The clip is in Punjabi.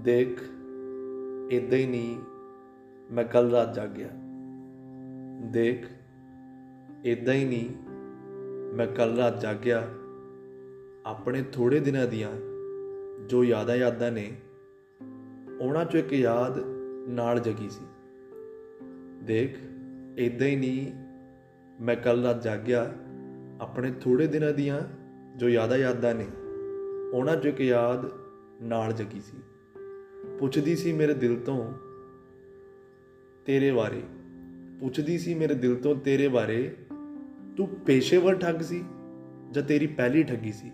ਦੇਖ ਇਦਾਂ ਹੀ ਨਹੀਂ, ਮੈਂ ਕੱਲ ਰਾਤ ਜਾਗਿਆ। ਦੇਖ ਇਦਾਂ ਹੀ ਨਹੀਂ, ਮੈਂ ਕੱਲ ਰਾਤ ਜਾਗਿਆ। ਆਪਣੇ ਥੋੜੇ ਦਿਨਾਂ ਦੀਆਂ ਜੋ ਯਾਦਾਂ ਯਾਦਾਂ ਨੇ, ਉਹਨਾਂ ਚੋਂ ਇੱਕ ਯਾਦ ਨਾਲ ਜਗੀ ਸੀ। ਦੇਖ ਇਦਾਂ ਹੀ ਨਹੀਂ, ਮੈਂ ਕੱਲ ਰਾਤ ਜਾਗਿਆ। ਆਪਣੇ ਥੋੜੇ ਦਿਨਾਂ ਦੀਆਂ ਜੋ ਯਾਦਾਂ ਯਾਦਾਂ ਨੇ, ਉਹਨਾਂ ਚੋਂ ਇੱਕ ਯਾਦ ਨਾਲ ਜਗੀ ਸੀ। ਪੁੱਛਦੀ ਸੀ ਮੇਰੇ ਦਿਲ ਤੋਂ ਤੇਰੇ ਬਾਰੇ। ਪੁੱਛਦੀ ਸੀ ਮੇਰੇ ਦਿਲ ਤੋਂ ਤੇਰੇ ਬਾਰੇ। ਤੂੰ ਪੇਸ਼ੇਵਰ ਠੱਗ ਸੀ ਜਾਂ ਤੇਰੀ ਪਹਿਲੀ ਠੱਗੀ ਸੀ?